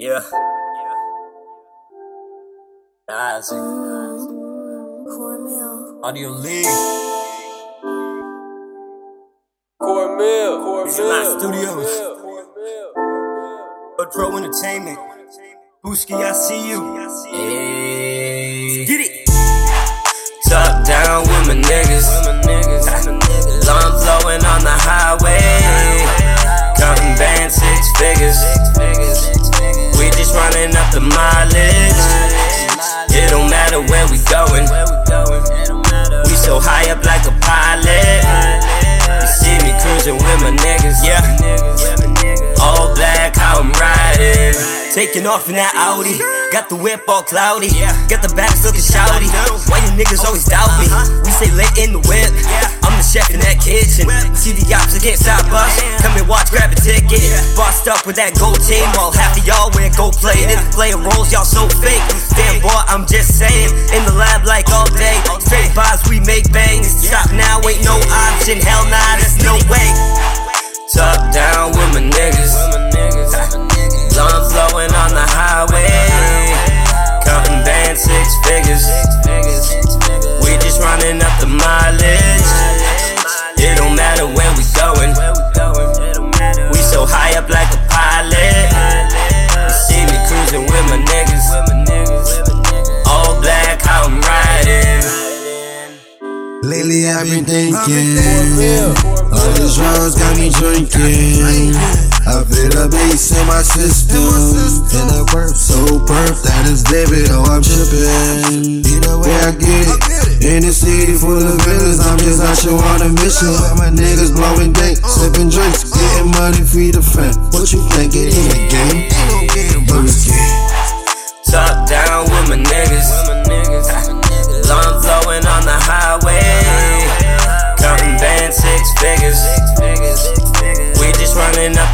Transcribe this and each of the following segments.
Yeah. Ah, Guys, Cormill. Audio League. Cormill, Cormill, Studios. But Pro Entertainment. Booskie, I see you. Hey. Get it. Top down with my niggas. Long flowing on the highway. Counting band six figures. Just running up the mileage. It don't matter where we going. We so high up like a pilot. You see me cruising with my niggas. Yeah. All black, how I'm riding. Taking off in that Audi. Got the whip all cloudy. Got the back looking shouty. Why you niggas always doubt me? We stay lit in the whip. I'm the chef in that kitchen. See the ops can't stop us. Come and watch, grab a ticket. Up with that gold team while half of y'all wear gold plated. Playing roles, y'all so fake. Damn boy, I'm just saying. In the lab like all day. Straight vibes, we make bangs. Stop now, ain't no option. Hell nah, there's no way. Top down with my niggas. Long flowing on the highway. Counting band six figures. I've been thinking, all these drugs got me drinking. I feel the bass in my system, and the perp so perp that is vivid. Oh, I'm tripping. Either way I get it, in the city full of villains, I'm just out here on a mission. Got my niggas blowing dank, sipping drinks, getting money, feed the fam. What you think it in the game? Ain't no game,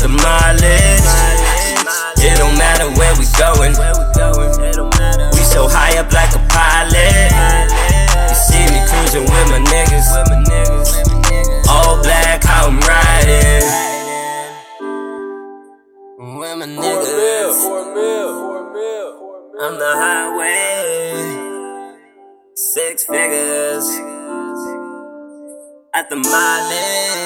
the mileage. It don't matter where we going. We so high up like a pilot. You see me cruising with my niggas. All black, how I'm riding. With my niggas. Cormill. the highway. Six figures at the mileage.